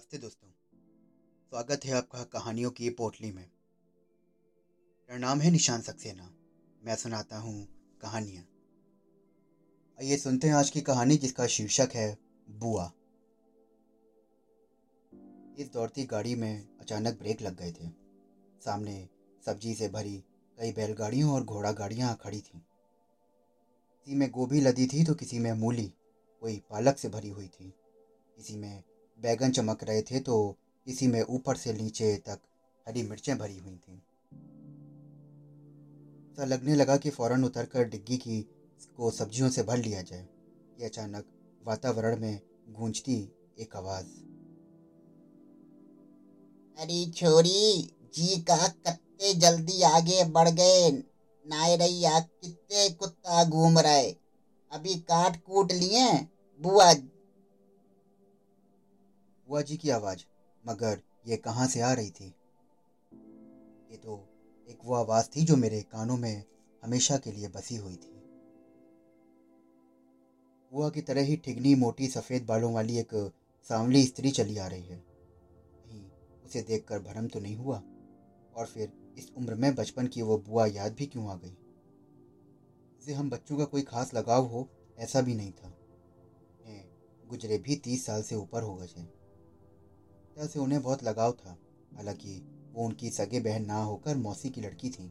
नमस्ते दोस्तों। स्वागत है आपका कहानियों की पोटली में। मेरा नाम है निशान सक्सेना। मैं सुनाता हूँ कहानियाँ। आइए सुनते हैं आज की कहानी जिसका शीर्षक है बुआ। इस दौड़ती गाड़ी में अचानक ब्रेक लग गए थे। सामने सब्ज़ी से भरी कई बैलगाड़ियों और घोड़ा गाड़ियाँ खड़ी थीं। किसी में गोभी लदी थी तो किसी में मूली, कोई पालक से भरी हुई थी। किसी में बैगन चमक रहे थे तो किसी में ऊपर से नीचे तक हरी मिर्चें भरी हुई थीं। ऐसा लगने लगा कि फ़ौरन उतरकर डिग्गी की को सब्जियों से भर लिया जाए। कि अचानक वातावरण में गूंजती एक आवाज़। अरे छोरी, जी का कत्ते जल्दी आगे बढ़ गए? नायरैया कितने कुत्ता घूम रहे? अभी काट कूट लिए? बुआ बुआ जी की आवाज़, मगर ये कहाँ से आ रही थी? ये तो एक वो आवाज़ थी जो मेरे कानों में हमेशा के लिए बसी हुई थी। बुआ की तरह ही ठिगनी मोटी सफ़ेद बालों वाली एक सांवली स्त्री चली आ रही है। कहीं उसे देखकर भरम तो नहीं हुआ? और फिर इस उम्र में बचपन की वो बुआ याद भी क्यों आ गई? इसे हम बच्चों का कोई खास लगाव हो, ऐसा भी नहीं था। गुजरे भी तीस साल से ऊपर हो गए पिता से उन्हें बहुत लगाव था। हालाँकि वो उनकी सगे बहन ना होकर मौसी की लड़की थी,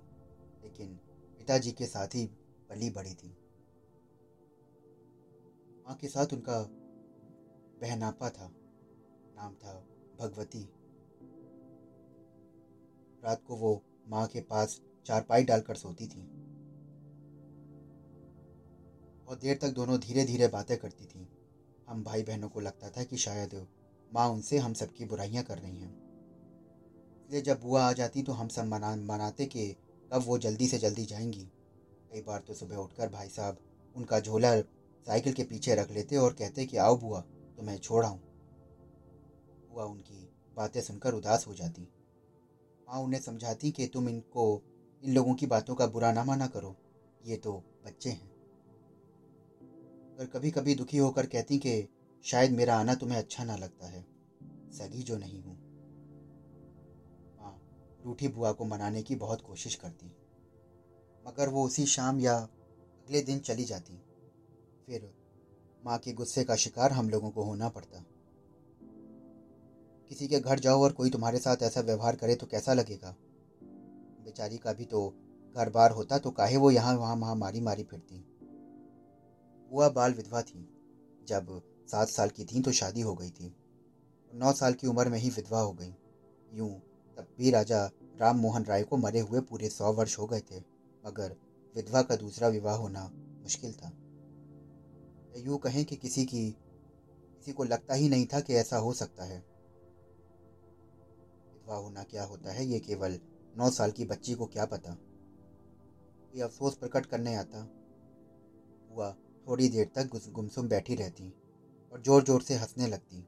लेकिन पिताजी के साथ ही पली बड़ी थी। माँ के साथ उनका बहनापा था, नाम था भगवती। रात को वो माँ के पास चारपाई डालकर सोती थी। बहुत देर तक दोनों धीरे धीरे बातें करती थी। हम भाई बहनों को लगता था कि शायद माँ उनसे हम सबकी बुराइयाँ कर रही हैं। इसलिए जब बुआ आ जाती तो हम सब मना, मनाते कि कब वो जल्दी से जल्दी जाएँगी। कई बार तो सुबह उठकर भाई साहब उनका झोला साइकिल के पीछे रख लेते और कहते कि, आओ बुआ तो मैं छोड़ आऊँ। बुआ उनकी बातें सुनकर उदास हो जाती। माँ उन्हें समझाती कि तुम इनको, इन लोगों की बातों का बुरा ना माना करो, ये तो बच्चे हैं। पर कभी कभी दुखी होकर कहती कि शायद मेरा आना तुम्हें अच्छा ना लगता है। सगी जो नहीं हूँ। हाँ रूठी बुआ को मनाने की बहुत कोशिश करती मगर वो उसी शाम या अगले दिन चली जाती। फिर माँ के गुस्से का शिकार हम लोगों को होना पड़ता। किसी के घर जाओ और कोई तुम्हारे साथ ऐसा व्यवहार करे तो कैसा लगेगा? बेचारी का भी तो घर बार होता तो काहे वो यहाँ वहाँ वहाँ मारी मारी फिरती। बुआ बाल विधवा थी। जब सात साल की थी तो शादी हो गई थी। नौ साल की उम्र में ही विधवा हो गई। यूँ तब भी राजा राम मोहन राय को मरे हुए पूरे सौ वर्ष हो गए थे, मगर विधवा का दूसरा विवाह होना मुश्किल था। यूँ कहें कि किसी की, किसी को लगता ही नहीं था कि ऐसा हो सकता है। विधवा होना क्या होता है, ये केवल नौ साल की बच्ची को क्या पता? ये अफसोस प्रकट करने आता? हुआ थोड़ी देर तक गुमसुम बैठी रहती। और ज़ोर ज़ोर से हंसने लगती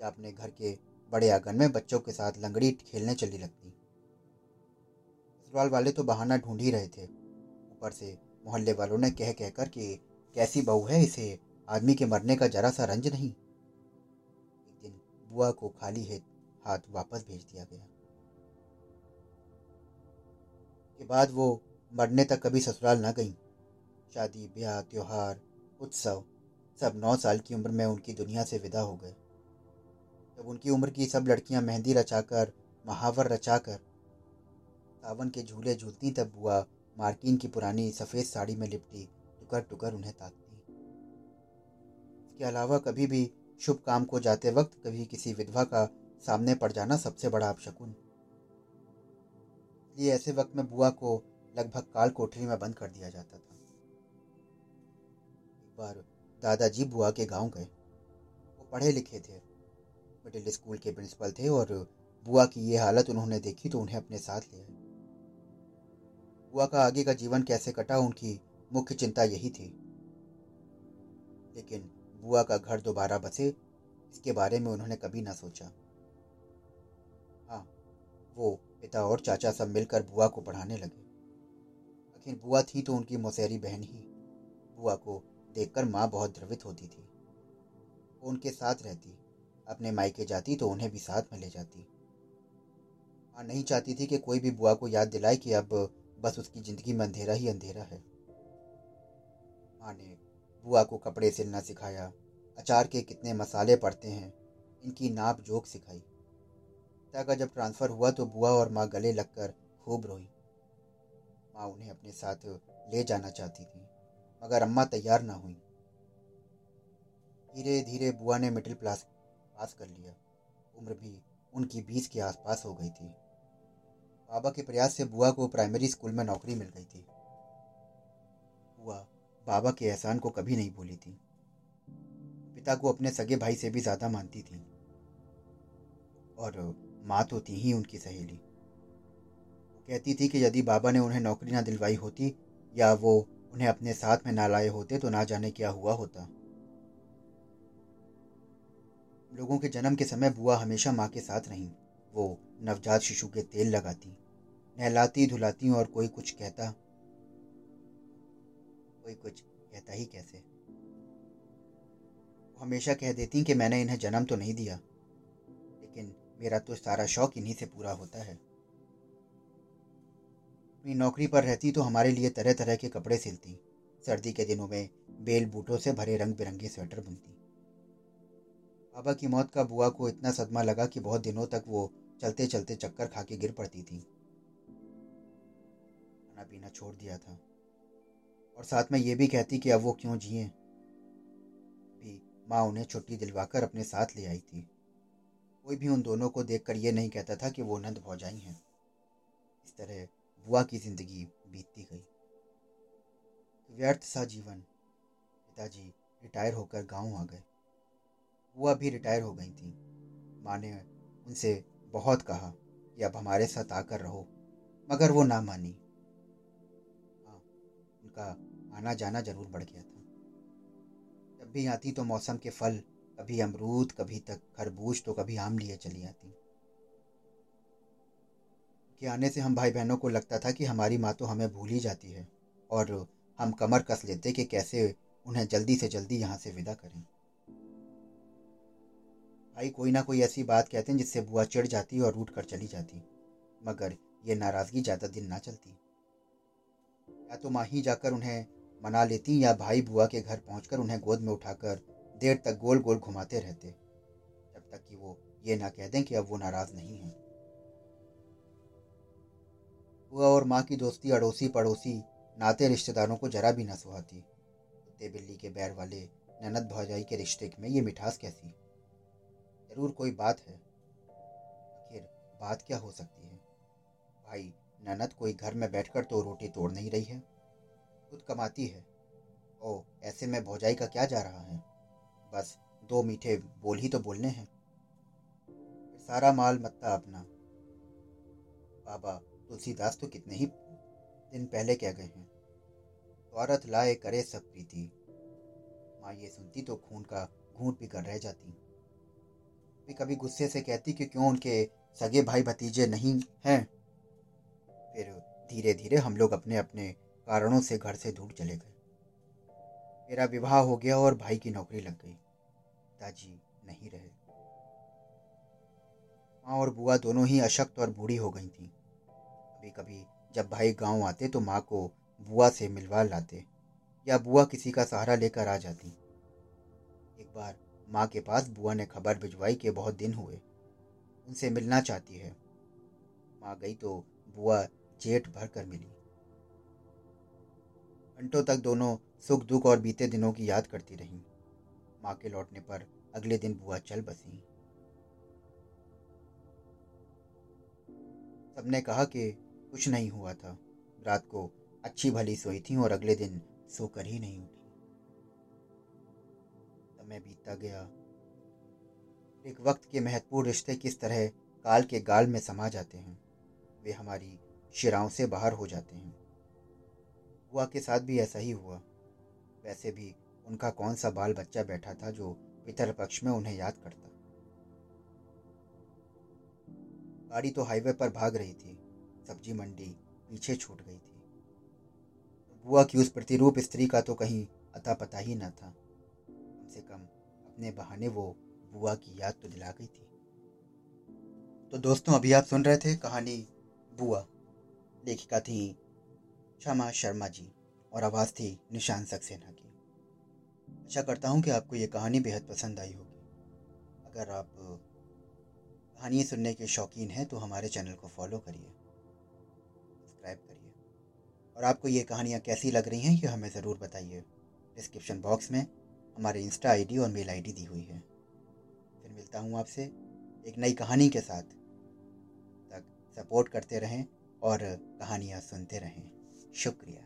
या अपने घर के बड़े आँगन में बच्चों के साथ लंगड़ी खेलने चली लगती ससुराल वाले तो बहाना ढूंढ ही रहे थे। ऊपर से मोहल्ले वालों ने कह कहकर कि, कैसी बहू है इसे? आदमी के मरने का जरा सा रंज नहीं। एक दिन बुआ को खाली है, हाथ वापस भेज दिया गया। के बाद वो मरने तक कभी ससुराल न गई। शादी, ब्याह, त्योहार, उत्सव सब नौ साल की उम्र में उनकी दुनिया से विदा हो गए। जब उनकी उम्र की सब लड़कियाँ मेहंदी रचाकर, महावर रचाकर, सावन के झूले झूलती तब बुआ मार्किन की पुरानी सफ़ेद साड़ी में लिपटी टुकर टुकर उन्हें ताकती। इसके अलावा कभी भी शुभ काम को जाते वक्त कभी किसी विधवा का सामने पड़ जाना सबसे बड़ा अपशकुन। इसलिए ऐसे वक्त में बुआ को लगभग काल कोठरी में बंद कर दिया जाता था। एक बार दादाजी बुआ के गाँव गए। वो पढ़े लिखे थे। मिडिल स्कूल के प्रिंसिपल थे और बुआ की ये हालत उन्होंने देखी तो उन्हें अपने साथ ले आए। बुआ का आगे का जीवन कैसे कटा उनकी मुख्य चिंता यही थी। लेकिन बुआ का घर दोबारा बसे, इसके बारे में उन्होंने कभी ना सोचा। हाँ वो पिता और चाचा सब मिलकर बुआ को पढ़ाने लगे। आखिर बुआ थी तो उनकी मौसेरी बहन ही। बुआ को देखकर माँ बहुत द्रवित होती थी। वो उनके साथ रहती, अपने मायके जाती तो उन्हें भी साथ में ले जाती। माँ नहीं चाहती थी कि कोई भी बुआ को याद दिलाए कि अब बस उसकी ज़िंदगी में अंधेरा ही अंधेरा है। माँ ने बुआ को कपड़े सिलना सिखाया, अचार के कितने मसाले पड़ते हैं, इनकी नाप जोक सिखाई। पिता का जब ट्रांसफ़र हुआ तो बुआ और माँ गले लगकर खूब रोई। माँ उन्हें अपने साथ ले जाना चाहती थी। मगर अम्मा तैयार ना हुई। धीरे धीरे बुआ ने मिडिल क्लास पास कर लिया। उम्र भी उनकी बीस के आसपास हो गई थी। बाबा के प्रयास से बुआ को प्राइमरी स्कूल में नौकरी मिल गई थी। बुआ बाबा के एहसान को कभी नहीं भूली थी। पिता को अपने सगे भाई से भी ज़्यादा मानती थी। और माँ तो थी ही उनकी सहेली। वो कहती थी कि यदि बाबा ने उन्हें नौकरी ना दिलवाई होती या वो उन्हें अपने साथ में ना लाए होते तो ना जाने क्या हुआ होता। लोगों के जन्म के समय बुआ हमेशा माँ के साथ रहीं। वो नवजात शिशु के तेल लगाती, नहलाती, धुलाती और कोई कुछ कहता। कोई कुछ कहता ही कैसे? वो हमेशा कह देती कि मैंने इन्हें जन्म तो नहीं दिया, लेकिन मेरा तो सारा शौक इन्हीं से पूरा होता है। अपनी नौकरी पर रहती तो हमारे लिए तरह तरह के कपड़े सिलती। सर्दी के दिनों में बेल बूटों से भरे रंग बिरंगे स्वेटर बुनती। बाबा की मौत का बुआ को इतना सदमा लगा कि बहुत दिनों तक वो चलते चलते चक्कर खा के गिर पड़ती थी। खाना पीना छोड़ दिया था। और साथ में ये भी कहती कि अब वो क्यों जिए? भी माँ उन्हें छुट्टी दिलवाकर अपने साथ ले आई थी। कोई भी उन दोनों को देखकर ये नहीं कहता था कि वो नंद भौजाई हैं। इस तरह बुआ की ज़िंदगी बीतती गई। व्यर्थ सा जीवन, पिताजी रिटायर होकर गाँव आ गए। बुआ भी रिटायर हो गई थी। माँ ने उनसे बहुत कहा कि अब हमारे साथ आकर रहो, मगर वो ना मानी। हाँ उनका आना जाना ज़रूर बढ़ गया था। जब भी आती तो मौसम के फल कभी अमरूद, कभी तक खरबूज तो कभी आम लिए चली आती। के आने से हम भाई बहनों को लगता था कि हमारी माँ तो हमें भूल ही जाती है और हम कमर कस लेते कि कैसे उन्हें जल्दी से जल्दी यहाँ से विदा करें। भाई, कोई ना कोई ऐसी बात कहते हैं जिससे बुआ चिढ़ जाती और रूट कर चली जाती, मगर ये नाराज़गी ज़्यादा दिन ना चलती। या तो माँ ही जाकर उन्हें मना लेती या भाई बुआ के घर पहुंचकर उन्हें गोद में उठाकर देर तक गोल गोल घुमाते रहते, जब तक कि वो ये ना कह दें कि अब वो नाराज़ नहीं है। बुआ और माँ की दोस्ती अड़ोसी पड़ोसी नाते रिश्तेदारों को जरा भी ना सुहाती। कुत्ते बिल्ली के बैर वाले ननद भौजाई के रिश्ते में ये मिठास कैसी? ज़रूर कोई बात है। आखिर बात क्या हो सकती है? भाई, ननद कोई घर में बैठकर तो रोटी तोड़ नहीं रही है। खुद कमाती है। ओ ऐसे में भौजाई का क्या जा रहा है? बस दो मीठे बोल ही तो बोलने हैं। सारा माल मत्ता अपना। बाबा तुलसीदास तो कितने ही दिन पहले कह गए हैं। औरत लाए करे सब प्रीति। माँ ये सुनती तो खून का घूट भी कर रह जाती। भी कभी गुस्से से कहती कि क्यों उनके सगे भाई भतीजे नहीं हैं? फिर धीरे धीरे हम लोग अपने अपने कारणों से घर से दूर चले गए। मेरा विवाह हो गया और भाई की नौकरी लग गई। पिताजी नहीं रहे। माँ और बुआ दोनों ही अशक्त और बूढ़ी हो गई थीं। कभी कभी जब भाई गाँव आते तो माँ को बुआ से मिलवा लाते या बुआ किसी का सहारा लेकर आ जाती। एक बार माँ के पास बुआ ने खबर भिजवाई कि बहुत दिन हुए। उनसे मिलना चाहती है। माँ गई तो बुआ जेठ भर कर मिली। घंटों तक दोनों सुख दुख और बीते दिनों की याद करती रहीं। माँ के लौटने पर अगले दिन बुआ चल बसी। सबने कहा कि कुछ नहीं हुआ था। रात को अच्छी भली सोई थी और अगले दिन सोकर ही नहीं उठी। समय बीतता गया। एक वक्त के महत्वपूर्ण रिश्ते किस तरह काल के गाल में समा जाते हैं, वे हमारी शिराओं से बाहर हो जाते हैं। बुआ के साथ भी ऐसा ही हुआ। वैसे भी उनका कौन सा बाल बच्चा बैठा था जो पितर पक्ष में उन्हें याद करता? गाड़ी तो हाईवे पर भाग रही थी। सब्ज़ी मंडी पीछे छूट गई थी। बुआ की उस प्रतिरूप स्त्री का तो कहीं अता पता ही न था। कम से कम अपने बहाने वो बुआ की याद तो दिला गई थी। तो दोस्तों, अभी आप सुन रहे थे कहानी बुआ। लेखिका थी क्षमा शर्मा जी और आवाज़ थी निशान सक्सेना की। आशा करता हूँ कि आपको ये कहानी बेहद पसंद आई होगी। अगर आप कहानी सुनने के शौकीन हैं तो हमारे चैनल को फॉलो करिए। सब्सक्राइब करिए। और आपको ये कहानियाँ कैसी लग रही हैं, ये हमें ज़रूर बताइए। डिस्क्रिप्शन बॉक्स में हमारे इंस्टा आईडी और मेल आईडी दी हुई है। फिर मिलता हूँ आपसे एक नई कहानी के साथ। तक सपोर्ट करते रहें और कहानियाँ सुनते रहें। शुक्रिया।